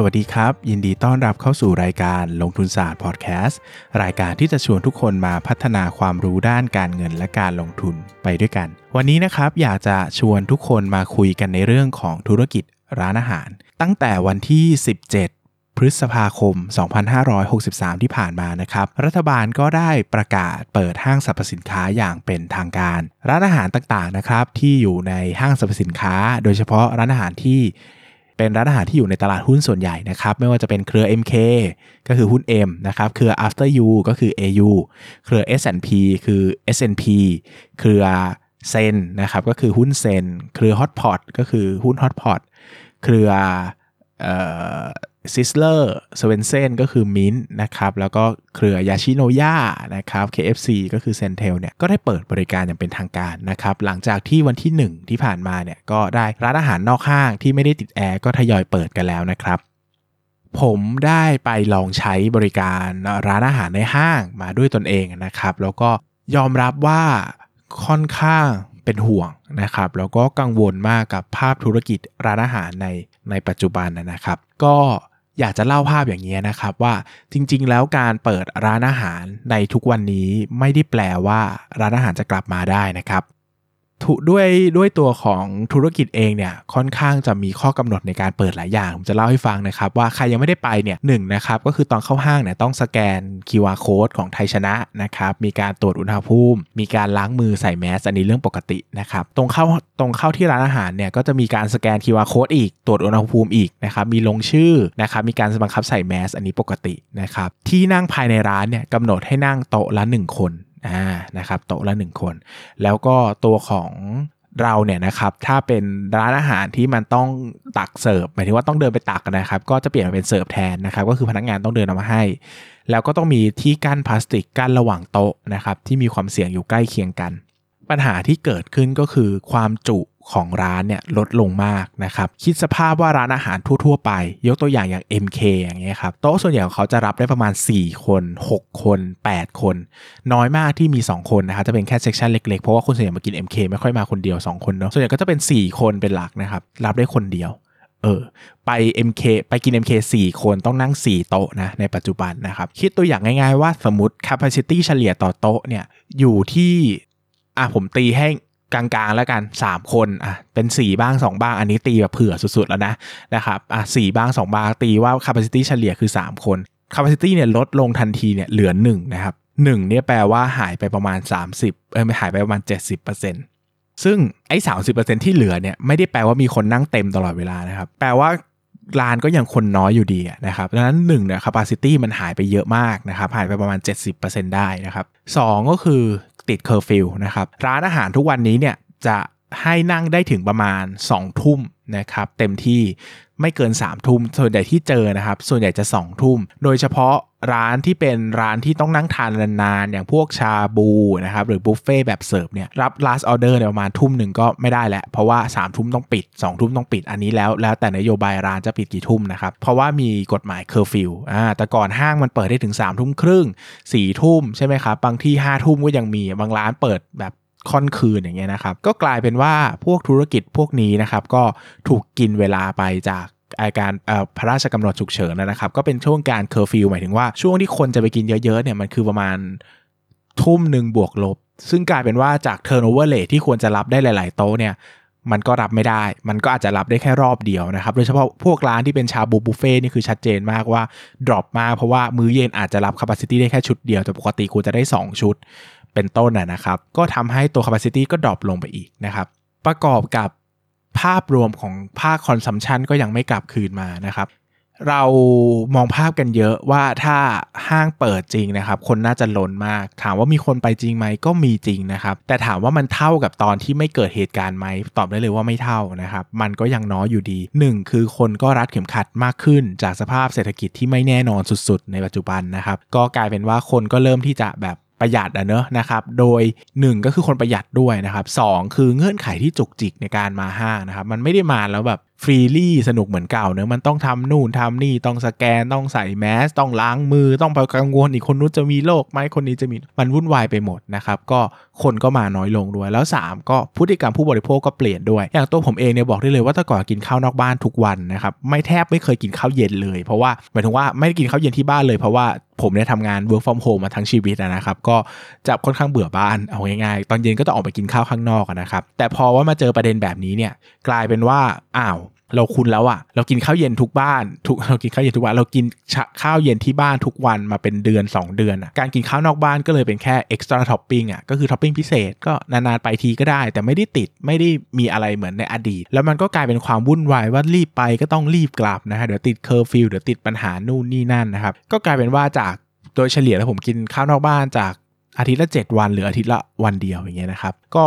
สวัสดีครับ ยินดีต้อนรับเข้าสู่รายการลงทุนศาสตร์พอดแคสต์รายการที่จะชวนทุกคนมาพัฒนาความรู้ด้านการเงินและการลงทุนไปด้วยกัน วันนี้นะครับอยากจะชวนทุกคนมาคุยกันในเรื่องของธุรกิจร้านอาหาร ตั้งแต่วันที่ 17 พฤษภาคม 2563 ที่ผ่านมานะครับ รัฐบาลก็ได้ประกาศเปิดห้างสรรพสินค้าอย่างเป็นทางการ ร้านอาหารต่างๆนะครับที่อยู่ในห้างสรรพสินค้า โดยเฉพาะร้านอาหารที่ เป็นร้านอาหารที่อยู่ในตลาดหุ้นส่วนใหญ่นะครับ ไม่ว่าจะเป็นเครือ MK ก็คือหุ้น M นะครับ เครือ After You ก็คือ AU เครือ S&P คือ S&P เครือ ZEN นะครับ ก็คือหุ้น ZEN เครือ Hotpot ก็คือหุ้น Hotpot เครือ Sizzler Swensen's ก็คือมินนะครับ แล้วก็เครือ Yoshinoya นะครับ KFC ก็คือ CENTEL เนี่ย ก็ได้เปิดบริการอย่างเป็นทางการนะครับ หลังจากที่วันที่ 1 ที่ผ่านมาเนี่ย ก็ได้ร้านอาหารนอกห้างที่ไม่ได้ติดแอร์ก็ทยอยเปิดกันแล้วนะครับผมได้ไปลองใช้บริการร้านอาหารในห้างมาด้วยตนเองนะครับ แล้วก็ยอมรับว่าค่อนข้าง เป็นห่วงนะครับ แล้วก็กังวลมากกับภาพธุรกิจร้านอาหารในในปัจจุบันนะครับ ก็อยากจะเล่าภาพอย่างนี้นะครับว่าจริงๆ แล้วการเปิดร้านอาหารในทุกวันนี้ไม่ได้แปลว่าร้านอาหารจะกลับมาได้นะครับ ด้วยด้วยตัวของธุรกิจเองเนี่ยค่อนข้างจะมีข้อกำหนดในการเปิดหลายอย่างผมจะเล่าให้ฟังนะครับว่าใครยังไม่ได้ไปเนี่ยหนึ่งนะครับก็คือตอนเข้าห้างเนี่ยต้องสแกน QR code ของไทยชนะนะครับมีการตรวจอุณหภูมิ มีการล้างมือใส่แมสอันนี้เรื่องปกตินะครับตรงเข้าตรงเข้าที่ร้านอาหารเนี่ยก็จะมีการสแกน QR code อีกตรวจอุณหภูมิอีกนะครับมีลงชื่อนะครับมีการบังคับใส่แมสอันนี้ปกตินะครับที่นั่งภายในร้านเนี่ยกำหนดให้นั่งโต๊ะละ1คน อ่านะครับโต๊ะละหนึ่งคน แล้วก็ตัวของเราเนี่ยนะครับถ้าเป็นร้านอาหารที่มันต้องตักเสิร์ฟหมายถึงว่าต้องเดินไปตักนะครับ ก็จะเปลี่ยนมาเป็นเสิร์ฟแทนนะครับ ก็คือพนักงานต้องเดินเอามาให้ แล้วก็ต้องมีที่กั้นพลาสติกกั้นระหว่างโต๊ะนะครับที่มีความเสี่ยงอยู่ใกล้เคียงกัน ปัญหาที่เกิดขึ้นก็คือความจุ ของร้านเนี่ยลดลงมากนะครับคิดสภาพว่าร้านอาหารทั่ว ๆ ไป ยกตัวอย่างอย่าง MK อย่างเงี้ยครับโต๊ะส่วนใหญ่ของเขาจะรับได้ประมาณ 4 คน 6 คน 8 คน น้อยมากที่มี 2 คนนะครับจะเป็นแค่เซกชันเล็กๆ เพราะว่าคนส่วนใหญ่มากิน MK ไม่ค่อยมาคนเดียว 2 คนเนาะส่วนใหญ่ก็จะเป็น 4 คนเป็นหลักนะครับรับได้คนเดียวเออไป MK ไปกิน MK 4 คนต้องนั่ง 4 โต๊ะนะในปัจจุบันนะครับคิดตัวอย่างง่ายๆว่าสมมติ capacity เฉลี่ยต่อโต๊ะเนี่ยอยู่ที่อะผมตีให้ กลางๆแล้วกัน 3 คนอะเป็น 4 บ้าง 2 บ้าง อันนี้ตีแบบเผื่อสุดๆแล้วนะนะครับอะสบ้าง 2 บ้าง ตีว่า capacity เฉลี่ยคือ 3 คน capacity เนี่ยลดลงทันทีเนี่ยเหลือ 1 นะครับ1เนี่ยแปลว่าหายไปประมาณ 30เออไม่หายไปประมาณ 70%ซึ่งไอ้สาที่เหลือเนี่ยไม่ได้แปลว่ามีคนนั่งเต็มตลอดเวลานะครับแปลว่าร้านก็ยังคนน้อยอยู่ดีนะครับดังนั้น1เนี่ย capacity มันหายไปเยอะมากนะครับ หายไปประมาณ 70%ได้นะครับ2ก็คือ ติดเคอร์ฟิวนะครับร้านอาหารทุกวันนี้เนี่ยจะให้นั่งได้ถึงประมาณ 2 ทุ่มนะครับเต็มที่ไม่เกิน3ามทุ่มส่วนใหญ่ที่เจอนะครับ ส่วนใหญ่จะ2องทุ่ม โดยเฉพาะ ร้านที่เป็นร้านที่ต้องนั่งทานนานๆอย่างพวกชาบูนะครับหรือบุฟเฟ่แบบเสิร์ฟเนี่ยรับ last order เนี่ยประมาณทุ่มหนึ่งก็ไม่ได้แหละเพราะว่า3ามทุ่มต้องปิด2องทุ่มต้องปิดอันนี้แล้ว แล้วแต่นโยบายร้านจะปิดกี่ทุ่มนะครับ เพราะว่ามีกฎหมายเคอร์ฟิวอ่าแต่ก่อนห้างมันเปิดได้ถึง3ามทุ่มครึ่ง4ี่ทุ่มใช่ไหมครับบางที่5้าทุ่มก็ยังมีบางร้านเปิดแบบค่อนคืนอย่างเงี้ยนะครับก็กลายเป็นว่าพวกธุรกิจพวกนี้นะครับก็ถูกกินเวลาไปจาก อาการพระราชกำหนดฉุกเฉินนะครับก็เป็นช่วงการเคอร์ฟิวหมายถึงว่าช่วงที่คนจะไปกินเยอะๆเนี่ยมันคือประมาณทุ่มหนึ่งบวกลบ ซึ่งกลายเป็นว่าจาก turnover rate ที่ควรจะรับได้หลายๆโต๊ะเนี่ยมันก็รับไม่ได้ มันก็อาจจะรับได้แค่รอบเดียวนะครับ โดยเฉพาะพวกร้านที่เป็นชาบูบุฟเฟ่นี่คือชัดเจนมากว่า drop มากเพราะว่ามื้อเย็นอาจจะรับ capacity ได้แค่ชุดเดียว แต่ปกติควรจะได้ 2 ชุดเป็นต้นนะครับ ก็ทำให้ตัว capacity ก็ drop ลงไปอีกนะครับ ประกอบกับ ภาพรวมของภาค consumption ก็ยังไม่กลับคืนมานะครับ เรามองภาพกันเยอะว่าถ้าห้างเปิดจริงนะครับ คนน่าจะล้นมาก ถามว่ามีคนไปจริงไหมก็มีจริงนะครับ แต่ถามว่ามันเท่ากับตอนที่ไม่เกิดเหตุการณ์ไหมตอบได้เลยว่าไม่เท่านะครับ มันก็ยังน้อยอยู่ดี 1 คือคนก็รัดเข็มขัดมากขึ้น จากสภาพเศรษฐกิจที่ไม่แน่นอนสุด ๆ ในปัจจุบันนะครับ ก็กลายเป็นว่าคนก็เริ่มที่จะแบบ ประหยัดอะเนอะนะครับ โดย 1 ก็คือคนประหยัดด้วยนะครับสคือเงื่อนไขที่จุกจิกในการมาห้างนะครับ มันไม่ได้มาแล้วแบบ ฟรีลี่สนุกเหมือนเก่าเนอะมันต้องทำนู่นทำนี่ต้องสแกนต้องใส่แมส ต้องล้างมือต้องไปกังวลอีกคนนู้นจะมีโรคไหมคนนี้จะมีมันวุ่นวายไปหมดนะครับก็คนก็มาน้อยลงด้วยแล้ว 3 ก็พฤติกรรมผู้บริโภคก็เปลี่ยนด้วย อย่างตัวผมเองเนี่ยบอกได้เลยว่าแต่ก่อนกินข้าวนอกบ้านทุกวันนะครับไม่แทบไม่เคยกินข้าวเย็นเลย เพราะว่าหมายถึงว่าไม่ได้กินข้าวเย็นที่บ้านเลยเพราะว่าผมเนี่ยทำงาน work from home มาทั้งชีวิตนะครับ ก็จะค่อนข้างเบื่อบ้านเอาง่ายๆ ตอนเย็นก็ต้องออกไปกินข้าวข้างนอกนะครับ แต่พอว่ามาเจอประเด็นแบบนี้เนี่ยกลายเป็นว่าอ้าว เราคุ้นแล้วอะเรากินข้าวเย็นทุกบ้านทุกเรากินข้าวเย็นทุกวันเรากินข้าวเย็นที่บ้านทุกวันมาเป็นเดือน 2 เดือนอะการกินข้าวนอกบ้านก็เลยเป็นแค่ extra topping อะก็คือท็อปปิ้งพิเศษก็นานๆไปทีก็ได้ แต่ไม่ได้ติดไม่ได้มีอะไรเหมือนในอดีต แล้วมันก็กลายเป็นความวุ่นวายว่ารีบไปก็ต้องรีบกลับนะฮะเดี๋ยวติดเคอร์ฟิวเดี๋ยวติดปัญหานู่นนี่นั่นนะครับก็กลายเป็นว่าจากโดยเฉลี่ยแล้วผมกินข้าวนอกบ้านจากอาทิตย์ละ 7 วันหรืออาทิตย์ละวันเดียวอย่างเงี้ยนะครับก็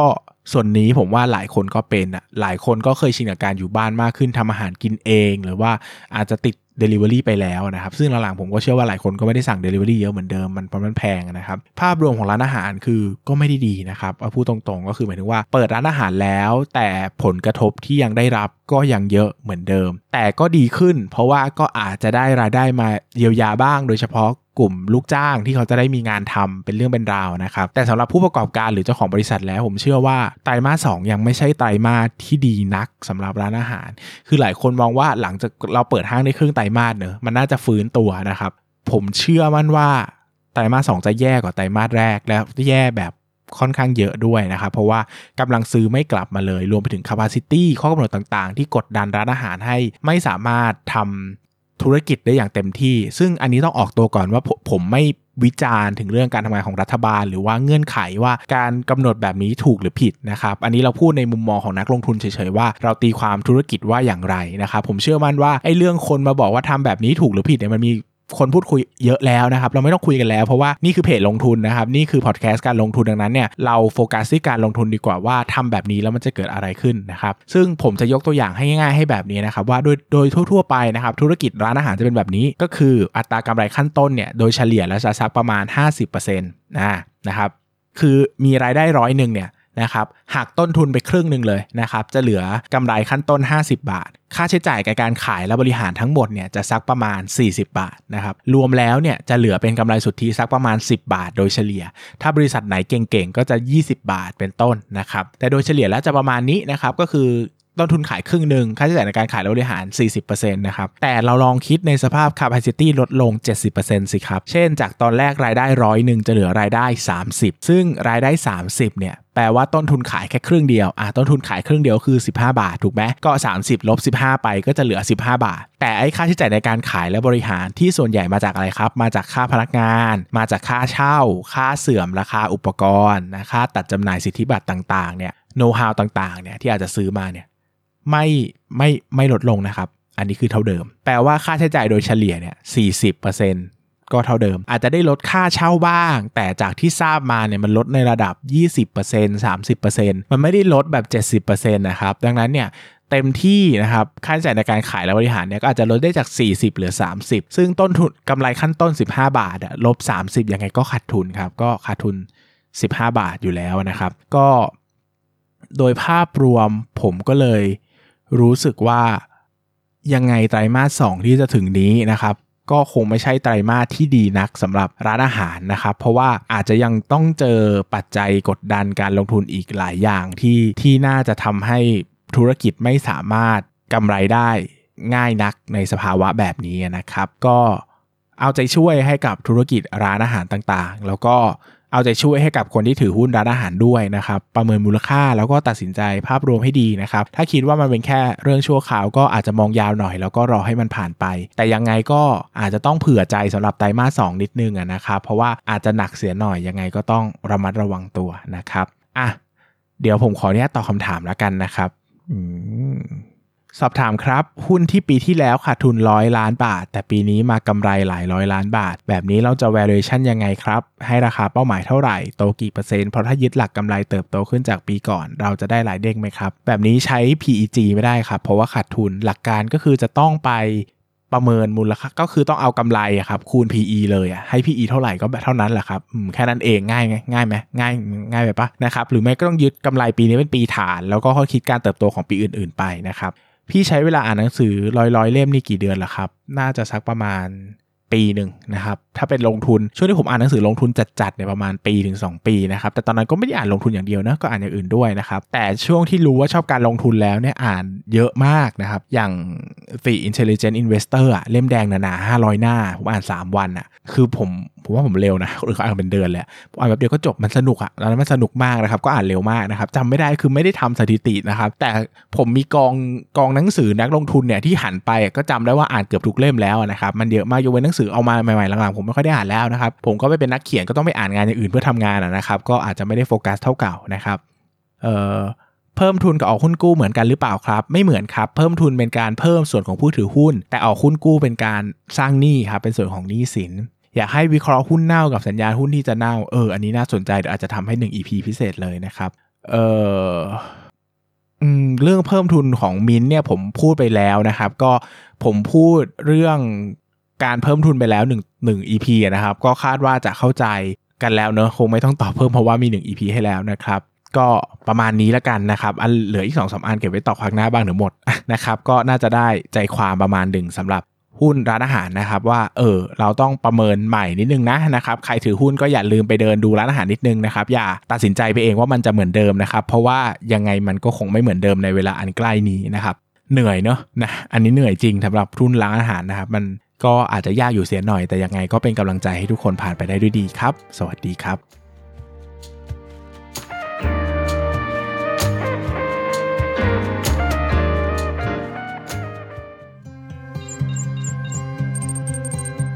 ส่วนนี้ผมว่าหลายคนก็เป็นอะหลายคนก็เคยชินกับการอยู่บ้านมากขึ้นทำอาหารกินเอง หรือว่าอาจจะติด Delivery ไปแล้วนะครับ ซึ่งหลังๆผมก็เชื่อว่าหลายคนก็ไม่ได้สั่ง Delivery เยอะเหมือนเดิมมันเพราะมันแพงนะครับ ภาพรวมของร้านอาหารคือก็ไม่ได้ดีนะครับเอาพูดตรงๆ ก็คือหมายถึงว่าเปิดร้านอาหารแล้ว แต่ผลกระทบที่ยังได้รับก็ยังเยอะเหมือนเดิม แต่ก็ดีขึ้น เพราะว่าก็อาจจะได้รายได้มาเยียวยาบ้าง โดยเฉพาะกลุ่มลูกจ้างที่เขาจะได้มีงานทำเป็นเรื่องเป็นราวนะครับแต่สำหรับผู้ประกอบการหรือเจ้าของบริษัทแล้วผมเชื่อว่าไตรมาสสยังไม่ใช่ไตรมาสที่ดีนักสำหรับร้านอาหาร คือหลายคนมองว่าหลังจากเราเปิดห้างได้ครึ่งไตรมาสเนอะมันน่าจะฟื้นตัวนะครับ ผมเชื่อมั่นว่าไตรมาสสจะแย่กว่าไตรมาสแรกแล้วแย่แบบค่อนข้างเยอะด้วยนะครับ เพราะว่ากำลังซื้อไม่กลับมาเลย รวมไปถึง capacity ข้อกำหนดต่างๆ ที่กดดันร้านอาหารให้ไม่สามารถทำ ธุรกิจได้อย่างเต็มที่ ซึ่งอันนี้ต้องออกตัวก่อนว่าผมไม่วิจารณ์ถึงเรื่องการทำงานของรัฐบาล หรือว่าเงื่อนไขว่าการกำหนดแบบนี้ถูกหรือผิดนะครับ อันนี้เราพูดในมุมมองของนักลงทุนเฉยๆว่าเราตีความธุรกิจว่าอย่างไรนะครับผมเชื่อมั่นว่าไอ้เรื่องคนมาบอกว่าทำแบบนี้ถูกหรือผิดเนี่ยมันมี คนพูดคุยเยอะแล้วนะครับเราไม่ต้องคุยกันแล้วเพราะว่านี่คือเพจลงทุนนะครับนี่คือพอดแคสต์การลงทุนดังนั้นเนี่ยเราโฟกัสที่การลงทุนดีกว่าว่าทำแบบนี้แล้วมันจะเกิดอะไรขึ้นนะครับซึ่งผมจะยกตัวอย่างให้ง่ายๆให้แบบนี้นะครับว่าโดยโดยทั่วๆไปนะครับธุรกิจร้านอาหารจะเป็นแบบนี้ ก็คืออัตรากำไรขั้นต้นเนี่ยโดยเฉลี่ยแล้วจะสักประมาณ 50%นะนะครับคือมีรายได้ร้อยหนึ่งเนี่ย นะครับหักต้นทุนไปครึ่งหนึ่งเลยนะครับจะเหลือกำไรขั้นต้น 50 บาท ค่าใช้จ่ายกับการขายและบริหารทั้งหมดเนี่ยจะสักประมาณ 40 บาทนะครับรวมแล้วเนี่ยจะเหลือเป็นกำไรสุทธิสักประมาณ 10 บาท โดยเฉลี่ย ถ้าบริษัทไหนเก่งๆก็จะ 20 บาทเป็นต้นนะครับแต่โดยเฉลี่ยแล้วจะประมาณนี้นะครับก็คือ ต้นทุนขายครึ่งหนึ่งค่าใช้จ่ายในการขายและบริหาร 40%นะครับ แต่เราลองคิดในสภาพ capacity ลดลง 70%สิครับ เช่น จากตอนแรกรายได้ร้อยหนึ่งจะเหลือรายได้ 30 ซึ่งรายได้ 30 เนี่ยแปลว่าต้นทุนขายแค่ครึ่งเดียว อะต้นทุนขายครึ่งเดียวคือ 15 บาท ถูกไหมก็ 30ลบ15 ไปก็จะเหลือ 15 บาท แต่ไอ้ค่าใช้จ่ายในการขายและบริหารที่ส่วนใหญ่มาจากอะไรครับ มาจากค่าพนักงาน มาจากค่าเช่า ค่าเสื่อมราคาอุปกรณ์นะค่าตัดจำหน่ายสิทธิบัตรต่างๆเนี่ยโน้ตฮาวต่างๆเนี่ยที่อาจจะซื้อมาเนี่ย ไม่ไม่ไม่ลดลงนะครับ อันนี้คือเท่าเดิม แปลว่าค่าใช้จ่ายโดยเฉลี่ยเนี่ยสี่สิบเปอร์เซ็นต์ก็เท่าเดิม อาจจะได้ลดค่าเช่าบ้าง แต่จากที่ทราบมาเนี่ยมันลดในระดับ 20% 30%มันไม่ได้ลดแบบ 70%นะครับ ดังนั้นเนี่ยเต็มที่นะครับค่าใช้จ่ายในการขายและบริหารเนี่ยก็อาจจะลดได้จาก 40 เหลือ 30 ซึ่งต้นทุนกำไรขั้นต้น 15 บาทลบ 30 ยังไงก็ขาดทุนครับ ก็ขาดทุน 15 บาทอยู่แล้วนะครับ ก็โดยภาพรวมผมก็เลย รู้สึกว่ายังไงไตรมาสสที่จะถึงนี้นะครับ ก็คงไม่ใช่ไตรมาสที่ดีนักสำหรับร้านอาหารนะครับ เพราะว่าอาจจะยังต้องเจอปัจจัยกดดันการลงทุนอีกหลายอย่างที่ที่น่าจะทำให้ธุรกิจไม่สามารถกำไรได้ง่ายนักในสภาวะแบบนี้นะครับ ก็เอาใจช่วยให้กับธุรกิจร้านอาหารต่างๆ แล้วก็ เอาใจช่วยให้กับคนที่ถือหุ้นร้านอาหารด้วยนะครับ ประเมินมูลค่าแล้วก็ตัดสินใจภาพรวมให้ดีนะครับ ถ้าคิดว่ามันเป็นแค่เรื่องชั่วคราวก็อาจจะมองยาวหน่อย แล้วก็รอให้มันผ่านไป แต่ยังไงก็อาจจะต้องเผื่อใจสำหรับไตรมาสสนิดนึงนะครับ เพราะว่าอาจจะหนักเสียหน่อยยังไงก็ต้องระมัดระวังตัวนะครับอะเดี๋ยวผมขออนุญาตตอบคำถามแล้วกันนะครับ อืม สอบถามครับ หุ้นที่ปีที่แล้วขาดทุนร้อยล้านบาท แต่ปีนี้มากำไรหลายร้อยล้านบาท แบบนี้เราจะ valuation ยังไงครับ ให้ราคาเป้าหมายเท่าไหร่ โตกี่เปอร์เซ็นต์เพราะถ้ายึดหลักกำไรเติบโตขึ้นจากปีก่อน เราจะได้หลายเด้งไหมครับ แบบนี้ใช้ PEG ไม่ได้ครับ เพราะว่าขาดทุนหลักการก็คือจะต้องไปประเมินมูลค่าก็คือต้องเอากำไรอะครับคูณ PE เลยอะให้ PE เท่าไหร่ก็เท่านั้นแหละครับแค่นั้นเองง่ายไงง่ายไหมง่ายง่ายไปปะนะครับหรือไม่ก็ต้องยึดกำไรปีนี้เป็นปีฐาน แล้วก็ค่อยคิดการเติบโตของปีอื่น ๆ ไปนะครับ พี่ใช้เวลาอ่านหนังสือร้อยร้อยเล่มนี่กี่เดือนละครับ น่าจะสักประมาณปีหนึ่งนะครับ ถ้าเป็นลงทุน ช่วงที่ผมอ่านหนังสือลงทุนจัดๆเนี่ยประมาณปีถึง 2 ปีนะครับ แต่ตอนนั้นก็ไม่ได้อ่านลงทุนอย่างเดียวนะ ก็อ่านอย่างอื่นด้วยนะครับ แต่ช่วงที่รู้ว่าชอบการลงทุนแล้วเนี่ยอ่านเยอะมากนะครับ อย่าง The Intelligent Investor อะเล่มแดงหนาๆ500 หน้า ผมอ่าน 3 วันอะคือผม ผมว่าผมเร็วนะคนอื่นเขาอ่านเป็นเดือนเลยอ่านแบบเดียวก็จบมันสนุกอะตอนนั้นมันสนุกมากนะครับ ก็อ่านเร็วมากนะครับจำไม่ได้คือไม่ได้ทำสถิตินะครับ แต่ผมมีกองกองหนังสือนักลงทุนเนี่ยที่หันไปก็จำได้ว่าอ่านเกือบทุกเล่มแล้วนะครับมันเยอะมากยกเว้นหนังสือเอามาใหม่ๆหลังๆผมไม่ค่อยได้อ่านแล้วนะครับผมก็ไปเป็นนักเขียนก็ต้องไปอ่านงานอย่างอื่นเพื่อทำงานนะครับ ก็อาจจะไม่ได้โฟกัสเท่าเก่านะครับเอ่อเพิ่มทุนกับออกหุ้นกู้เหมือนกันหรือเปล่าครับ ไม่เหมือนครับ เพิ่มทุนเป็นการเพิ่มส่วนของผู้ถือหุ้น แต่ออกหุ้นกู้เป็นการสร้างหนี้ครับเป็นส่วนของหนี้สิน อยากให้วิเคราะห์หุ้นเน่ากับสัญญาณหุ้นที่จะเน่าเอออันนี้น่าสนใจเดี๋ยวอาจจะทำให้ 1 EP พิเศษเลยนะครับเออเรื่องเพิ่มทุนของมินเนี่ยผมพูดไปแล้วนะครับ ก็ผมพูดเรื่องการเพิ่มทุนไปแล้ว1 1 EP นะครับ ก็คาดว่าจะเข้าใจกันแล้วเนอะคงไม่ต้องตอบเพิ่มเพราะว่ามี 1 EP ให้แล้วนะครับ ก็ประมาณนี้แล้วกันนะครับอันเหลืออีก2อสอันเก็บไว้ต่อครั้งหน้าบ้างหรือหมดนะครับ ก็น่าจะได้ใจความประมาณหนึ่งสำหรับ หุ้นร้านอาหารนะครับว่าเออเราต้องประเมินใหม่นิดนึงนะนะครับใครถือหุ้นก็อย่าลืมไปเดินดูร้านอาหารนิดนึงนะครับอย่าตัดสินใจไปเองว่ามันจะเหมือนเดิมนะครับเพราะว่ายังไงมันก็คงไม่เหมือนเดิมในเวลาอันใกล้นี้นะครับเหนื่อยเนาะนะอันนี้เหนื่อยจริงสำหรับหุ้นร้านอาหารนะครับมันก็อาจจะยากอยู่เสียหน่อยแต่ยังไงก็เป็นกำลังใจให้ทุกคนผ่านไปได้ด้วยดีครับ สวัสดีครับ